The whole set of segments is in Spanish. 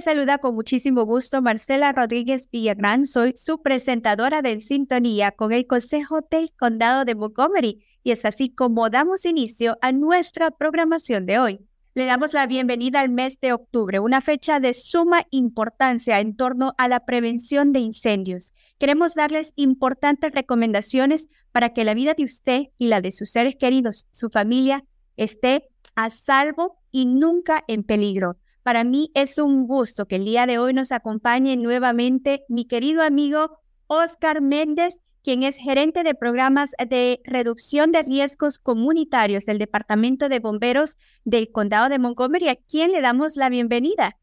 saluda con muchísimo gusto Marcela Rodríguez Villagrán. Soy su presentadora de Sintonía con el Consejo del Condado de Montgomery y es así como damos inicio a nuestra programación de hoy. Le damos la bienvenida al mes de octubre, una fecha de suma importancia en torno a la prevención de incendios. Queremos darles importantes recomendaciones para que la vida de usted y la de sus seres queridos, su familia, esté a salvo y nunca en peligro. Para mí es un gusto que el día de hoy nos acompañe nuevamente mi querido amigo Oscar Méndez, quien es gerente de programas de reducción de riesgos comunitarios del Departamento de Bomberos del Condado de Montgomery, a quien le damos la bienvenida.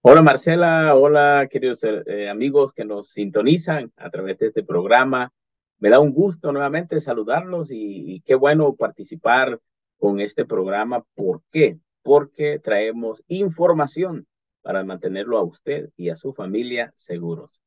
Hola Marcela, hola queridos eh, amigos que nos sintonizan a través de este programa. Me da un gusto nuevamente saludarlos y, y qué bueno participar con este programa. ¿Por qué? Porque traemos información para mantenerlo a usted y a su familia seguros.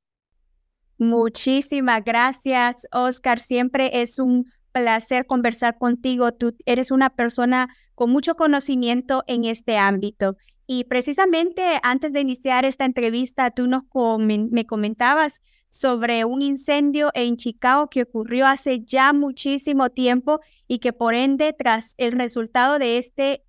Muchísimas gracias, Oscar. Siempre es un placer conversar contigo. Tú eres una persona con mucho conocimiento en este ámbito. Y precisamente antes de iniciar esta entrevista, tú nos me comentabas sobre un incendio en Chicago que ocurrió hace ya muchísimo tiempo y que por ende, tras el resultado de este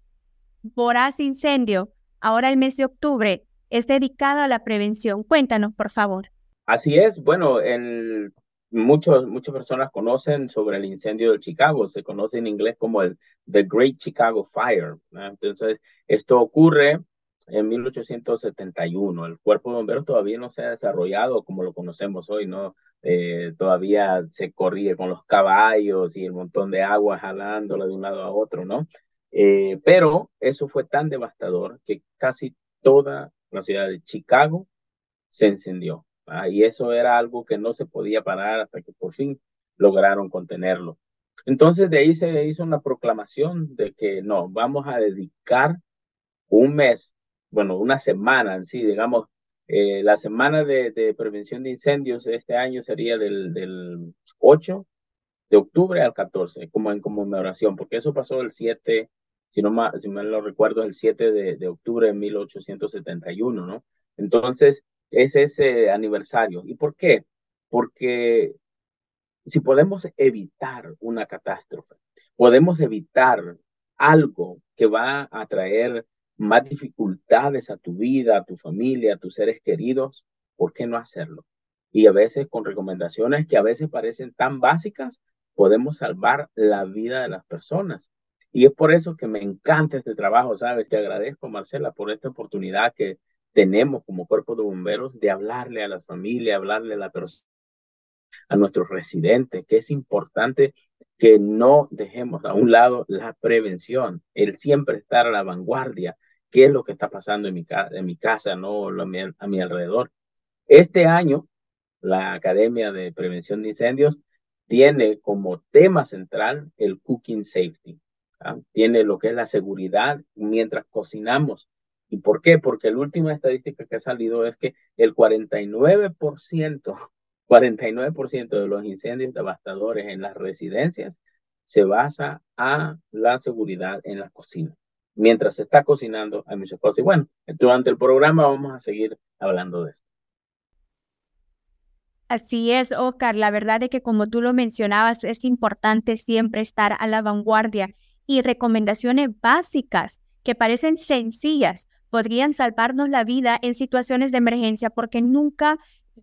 voraz incendio, ahora el mes de octubre, es dedicado a la prevención. Cuéntanos, por favor. Así es, bueno, el, muchos, muchas personas conocen sobre el incendio de Chicago, se conoce en inglés como el The Great Chicago Fire. Entonces, esto ocurre en 1871. El cuerpo de bomberos todavía no se ha desarrollado como lo conocemos hoy, ¿no? Eh, todavía se corría con los caballos y el montón de agua jalándola de un lado a otro, ¿no? Eh, pero eso fue tan devastador que casi toda la ciudad de Chicago se encendió. Y eso era algo que no se podía parar hasta que por fin lograron contenerlo. Entonces de ahí se hizo una proclamación de que no, vamos a dedicar un mes, bueno, una semana en sí, digamos, eh, la semana de, prevención de incendios este año sería del, del 8 de octubre al 14, como en conmemoración, porque eso pasó el 7, si no mal, si mal lo recuerdo, el 7 de, de octubre de 1871, ¿no? Entonces, es ese aniversario. ¿Y por qué? Porque si podemos evitar una catástrofe, podemos evitar algo que va a traer más dificultades a tu vida, a tu familia, a tus seres queridos, ¿por qué no hacerlo? Y a veces con recomendaciones que a veces parecen tan básicas, podemos salvar la vida de las personas. Y es por eso que me encanta este trabajo, ¿sabes? Te agradezco, Marcela, por esta oportunidad que tenemos como cuerpo de bomberos de hablarle a la familia, hablarle a la persona, a nuestros residentes, que es importante que no dejemos a un lado la prevención, el siempre estar a la vanguardia, qué es lo que está pasando en mi, en mi casa, no a mi, a mi alrededor. Este año, la Academia de Prevención de Incendios tiene como tema central el cooking safety. ¿Ah? Tiene lo que es la seguridad mientras cocinamos ¿Y por qué? Porque la última estadística que ha salido es que el 49%, 49% de los incendios devastadores en las residencias se basa a la seguridad en la cocina. Mientras se está cocinando hay muchas cosas. Y bueno, durante el programa vamos a seguir hablando de esto. Así es, Oscar. La verdad es que como tú lo mencionabas, es importante siempre estar a la vanguardia y recomendaciones básicas que parecen sencillas, podrían salvarnos la vida en situaciones de emergencia porque nunca,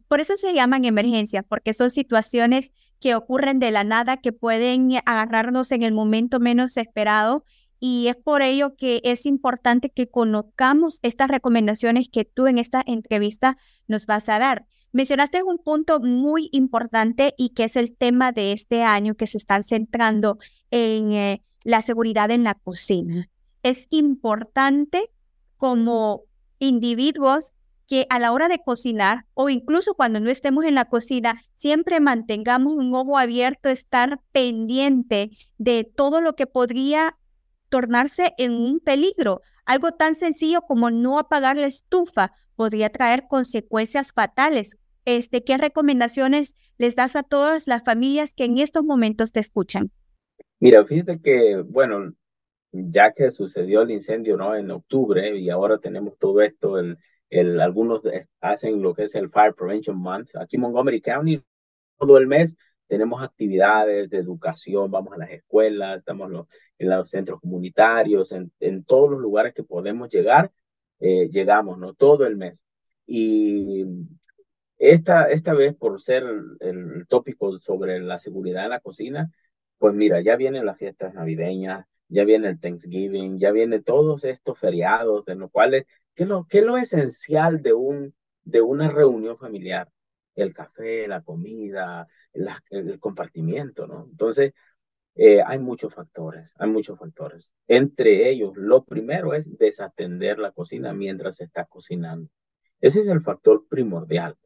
por eso se llaman emergencias, porque son situaciones que ocurren de la nada, que pueden agarrarnos en el momento menos esperado. Y es por ello que es importante que conozcamos estas recomendaciones que tú en esta entrevista nos vas a dar. Mencionaste un punto muy importante y que es el tema de este año que se están centrando en eh, la seguridad en la cocina. Es importante como individuos que a la hora de cocinar o incluso cuando no estemos en la cocina, siempre mantengamos un ojo abierto, estar pendiente de todo lo que podría tornarse en un peligro. Algo tan sencillo como no apagar la estufa podría traer consecuencias fatales. Este, ¿Qué recomendaciones les das a todas las familias que en estos momentos te escuchan? Mira, fíjate que, bueno, ya que sucedió el incendio ¿no? en octubre y ahora tenemos todo esto, el, el, algunos hacen lo que es el Fire Prevention Month. Aquí en Montgomery County, todo el mes tenemos actividades de educación, vamos a las escuelas, estamos en los centros comunitarios, en, en, todos los lugares que podemos llegar, eh, llegamos, ¿no? Todo el mes. Y esta, esta vez, por ser el, tópico sobre la seguridad en la cocina, pues mira, ya vienen las fiestas navideñas, ya viene el Thanksgiving, ya vienen todos estos feriados en los cuales, ¿qué es lo, qué lo esencial de, un, de una reunión familiar? El café, la comida, el compartimiento, ¿no? Entonces, eh, hay muchos factores, hay muchos factores. Entre ellos, lo primero es desatender la cocina mientras se está cocinando. Ese es el factor primordial,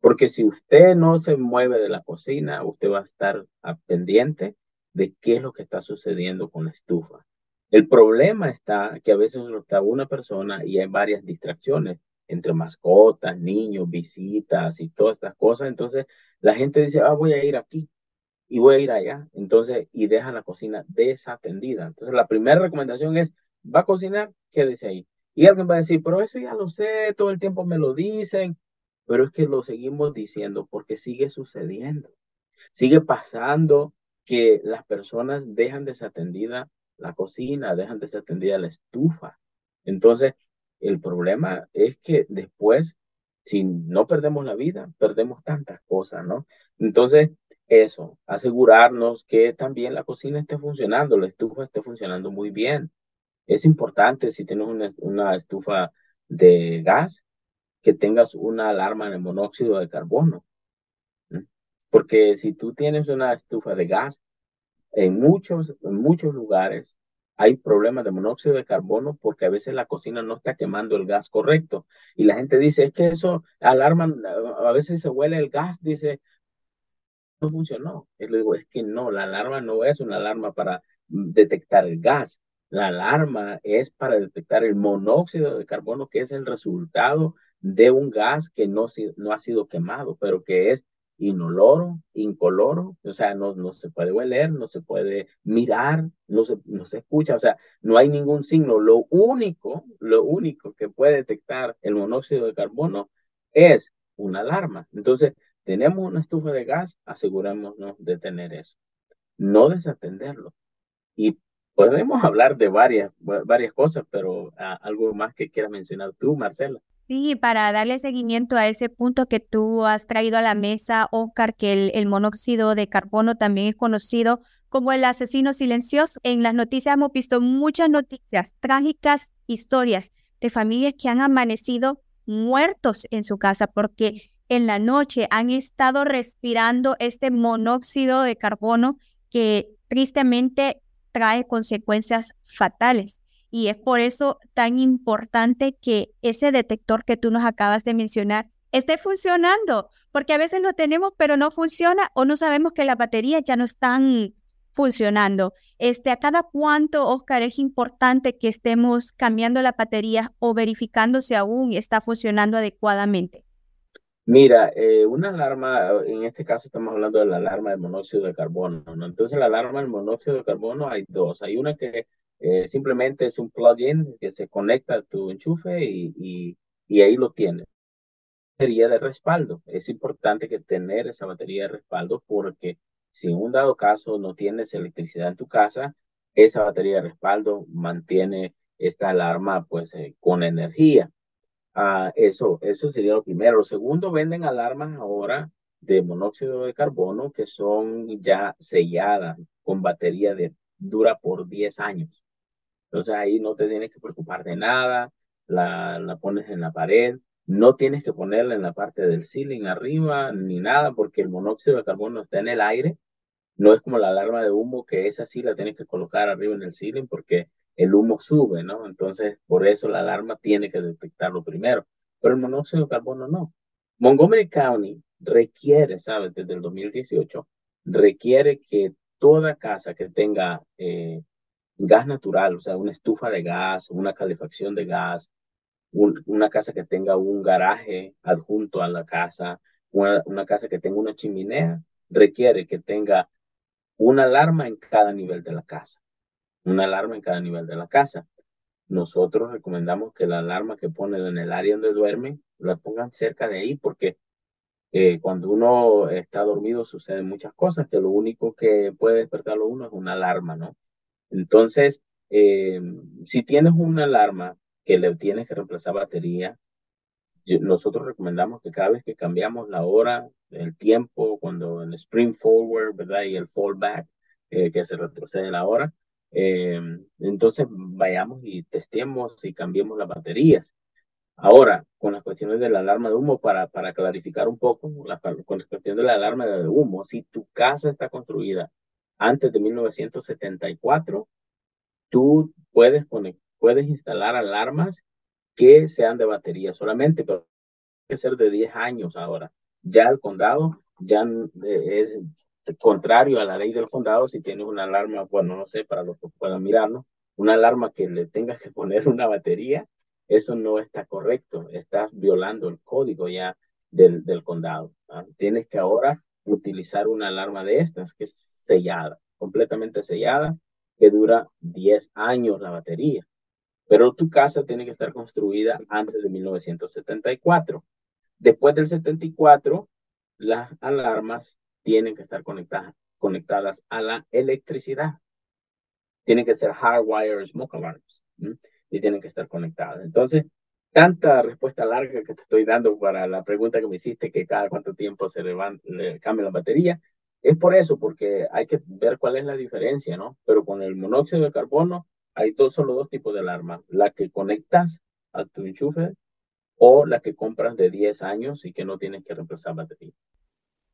porque si usted no se mueve de la cocina, usted va a estar pendiente de qué es lo que está sucediendo con la estufa. El problema está que a veces está una persona y hay varias distracciones entre mascotas, niños, visitas y todas estas cosas. Entonces la gente dice, ah, voy a ir aquí y voy a ir allá. Entonces, y deja la cocina desatendida. Entonces, la primera recomendación es, va a cocinar, quédese ahí. Y alguien va a decir, pero eso ya lo sé, todo el tiempo me lo dicen, pero es que lo seguimos diciendo porque sigue sucediendo. Sigue pasando que las personas dejan desatendida la cocina, dejan desatendida la estufa. Entonces, el problema es que después, si no perdemos la vida, perdemos tantas cosas, ¿no? Entonces, eso, asegurarnos que también la cocina esté funcionando, la estufa esté funcionando muy bien. Es importante si tienes una, estufa de gas, que tengas una alarma el monóxido de carbono. Porque si tú tienes una estufa de gas, en muchos, en muchos lugares hay problemas de monóxido de carbono porque a veces la cocina no está quemando el gas correcto. Y la gente dice, es que eso alarma, a veces se huele el gas, dice, no funcionó. Y le digo, es que no, la alarma no es una alarma para detectar el gas. La alarma es para detectar el monóxido de carbono, que es el resultado de un gas que no, no ha sido quemado, pero que es inoloro, incoloro, o sea, no, no se puede oler, no se puede mirar, no se, no se escucha, o sea, no hay ningún signo. Lo único, lo único que puede detectar el monóxido de carbono es una alarma. Entonces, tenemos una estufa de gas, asegurémonos de tener eso. No desatenderlo. Y podemos hablar de varias, varias cosas, pero ah, algo más que quieras mencionar tú, Marcela. Sí, para darle seguimiento a ese punto que tú has traído a la mesa, Oscar, que el, el, monóxido de carbono también es conocido como el asesino silencioso. En las noticias hemos visto muchas noticias, trágicas historias de familias que han amanecido muertos en su casa porque en la noche han estado respirando este monóxido de carbono que tristemente trae consecuencias fatales. Y es por eso tan importante que ese detector que tú nos acabas de mencionar esté funcionando, porque a veces lo tenemos pero no funciona o no sabemos que las baterías ya no están funcionando. Este, a cada cuánto, Oscar, es importante que estemos cambiando la batería o verificando si aún está funcionando adecuadamente. Mira, eh, una alarma, en este caso estamos hablando de la alarma de monóxido de carbono, ¿no? Entonces la alarma del monóxido de carbono hay dos. Hay una que eh, simplemente es un plugin que se conecta a tu enchufe y, y, ahí lo tienes. Batería de respaldo. Es importante que tener esa batería de respaldo porque si en un dado caso no tienes electricidad en tu casa, esa batería de respaldo mantiene esta alarma pues eh, con energía. Ah, eso, eso sería lo primero. Lo segundo, venden alarmas ahora de monóxido de carbono que son ya selladas con batería de dura por 10 años. Entonces ahí no te tienes que preocupar de nada, la, la pones en la pared, no tienes que ponerla en la parte del ceiling arriba ni nada porque el monóxido de carbono está en el aire. No es como la alarma de humo que esa sí la tienes que colocar arriba en el ceiling porque el humo sube, ¿no? Entonces, por eso la alarma tiene que detectarlo primero, pero el monóxido de carbono no. Montgomery County requiere, ¿sabes? Desde el 2018, requiere que toda casa que tenga eh, gas natural, o sea, una estufa de gas, una calefacción de gas, una casa que tenga un garaje adjunto a la casa, una, casa que tenga una chimenea, requiere que tenga una alarma en cada nivel de la casa una alarma en cada nivel de la casa. nosotros recomendamos que la alarma que ponen en el área donde duermen la pongan cerca de ahí porque eh, cuando uno está dormido suceden muchas cosas que lo único que puede despertarlo uno es una alarma, ¿no? Entonces, eh, si tienes una alarma que le tienes que reemplazar batería, nosotros recomendamos que cada vez que cambiamos la hora, el tiempo, cuando el spring forward, ¿verdad? Y el fallback, eh, que se retrocede la hora, eh, entonces vayamos y testemos y cambiemos las baterías. Ahora, con las cuestiones de la alarma de humo, para, para clarificar un poco, la, con la cuestión de la alarma de humo, si tu casa está construida antes de 1974, tú puedes, puedes instalar alarmas que sean de batería solamente, pero que ser de 10 años ahora. Ya el condado ya eh, es contrario a la ley del condado si tienes una alarma, bueno, no sé, para los que puedan mirarlo, una alarma que le tengas que poner una batería, eso no está correcto, estás violando el código ya del, del condado. Tienes que ahora utilizar una alarma de estas que es sellada, completamente sellada, que dura 10 años la batería. Pero tu casa tiene que estar construida antes de 1974. Después del 74, las alarmas tienen que estar conectadas, conectadas a la electricidad. Tienen que ser hardwire smoke alarms y tienen que estar conectadas. Entonces, tanta respuesta larga que te estoy dando para la pregunta que me hiciste, que cada cuánto tiempo se le, cambia la batería, es por eso, porque hay que ver cuál es la diferencia, ¿no? Pero con el monóxido de carbono hay dos, solo dos tipos de alarma. La que conectas a tu enchufe o la que compras de 10 años y que no tienes que reemplazar batería.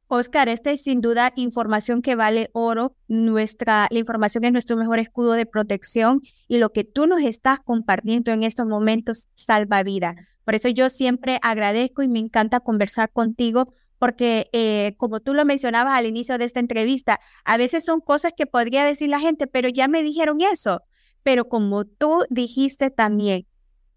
Oscar, esta es sin duda información que vale oro. Nuestra, la información es nuestro mejor escudo de protección y lo que tú nos estás compartiendo en estos momentos salva vida. Por eso yo siempre agradezco y me encanta conversar contigo porque eh, como tú lo mencionabas al inicio de esta entrevista, a veces son cosas que podría decir la gente, pero ya me dijeron eso. Pero como tú dijiste también,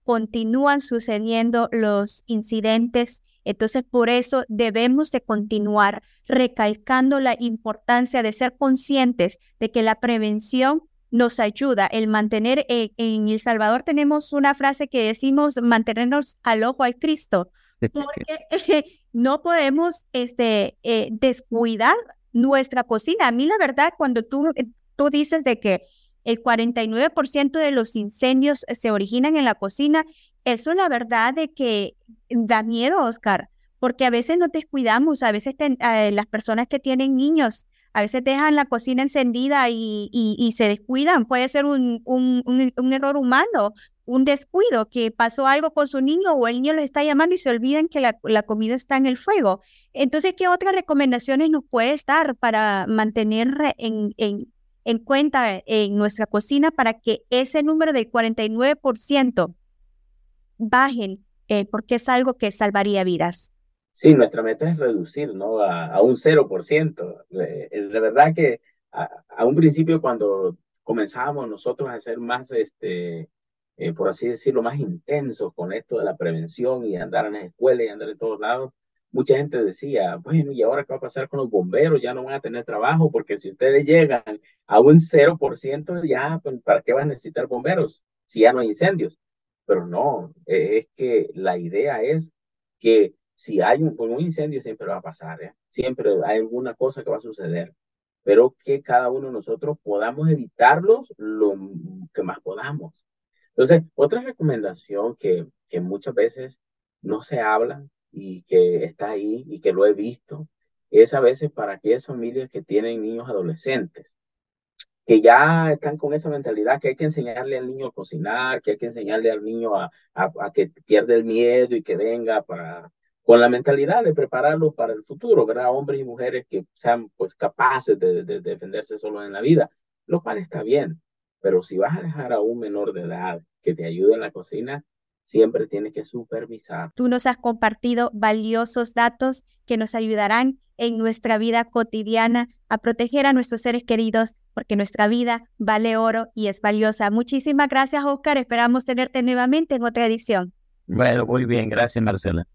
continúan sucediendo los incidentes entonces, por eso debemos de continuar recalcando la importancia de ser conscientes de que la prevención nos ayuda. El mantener, eh, en El Salvador tenemos una frase que decimos mantenernos al ojo al Cristo, porque no podemos este, eh, descuidar nuestra cocina. A mí la verdad, cuando tú, eh, tú dices de que el 49% de los incendios se originan en la cocina, eso la verdad de que da miedo, Oscar, porque a veces no descuidamos, a veces eh, las personas que tienen niños, a veces dejan la cocina encendida y, y, se descuidan. Puede ser un, un, un, error humano, un descuido, que pasó algo con su niño o el niño les está llamando y se olvidan que la, la comida está en el fuego. Entonces, ¿qué otras recomendaciones nos puede dar para mantener en, en, en cuenta en nuestra cocina para que ese número del 49% bajen, eh, porque es algo que salvaría vidas. Sí, nuestra meta es reducir, ¿no? A, un 0%. De, de verdad que a, un principio cuando comenzábamos nosotros a ser más, este, eh, por así decirlo, más intensos con esto de la prevención y andar en las escuelas y andar en todos lados, mucha gente decía, bueno, ¿y ahora qué va a pasar con los bomberos? Ya no van a tener trabajo porque si ustedes llegan a un 0%, ya, pues, ¿para qué van a necesitar bomberos si ya no hay incendios? Pero no, e, es que la idea es que si hay un, un incendio siempre va a pasar, ¿eh? siempre hay alguna cosa que va a suceder, pero que cada uno de nosotros podamos evitarlos lo que más podamos. Entonces, otra recomendación que, que muchas veces no se habla y que está ahí y que lo he visto, es a veces para aquellas familias que tienen niños adolescentes que ya están con esa mentalidad que hay que enseñarle al niño a cocinar, que hay que enseñarle al niño a, a, que pierda el miedo y que venga para, con la mentalidad de prepararlo para el futuro, ¿verdad? Hombres y mujeres que sean pues capaces de, de, defenderse solo en la vida, lo cual está bien, pero si vas a dejar a un menor de edad que te ayude en la cocina, siempre tienes que supervisar. Tú nos has compartido valiosos datos que nos ayudarán en nuestra vida cotidiana a proteger a nuestros seres queridos, porque nuestra vida vale oro y es valiosa. Muchísimas gracias, Oscar. Esperamos tenerte nuevamente en otra edición. Bueno, muy bien. Gracias, Marcela.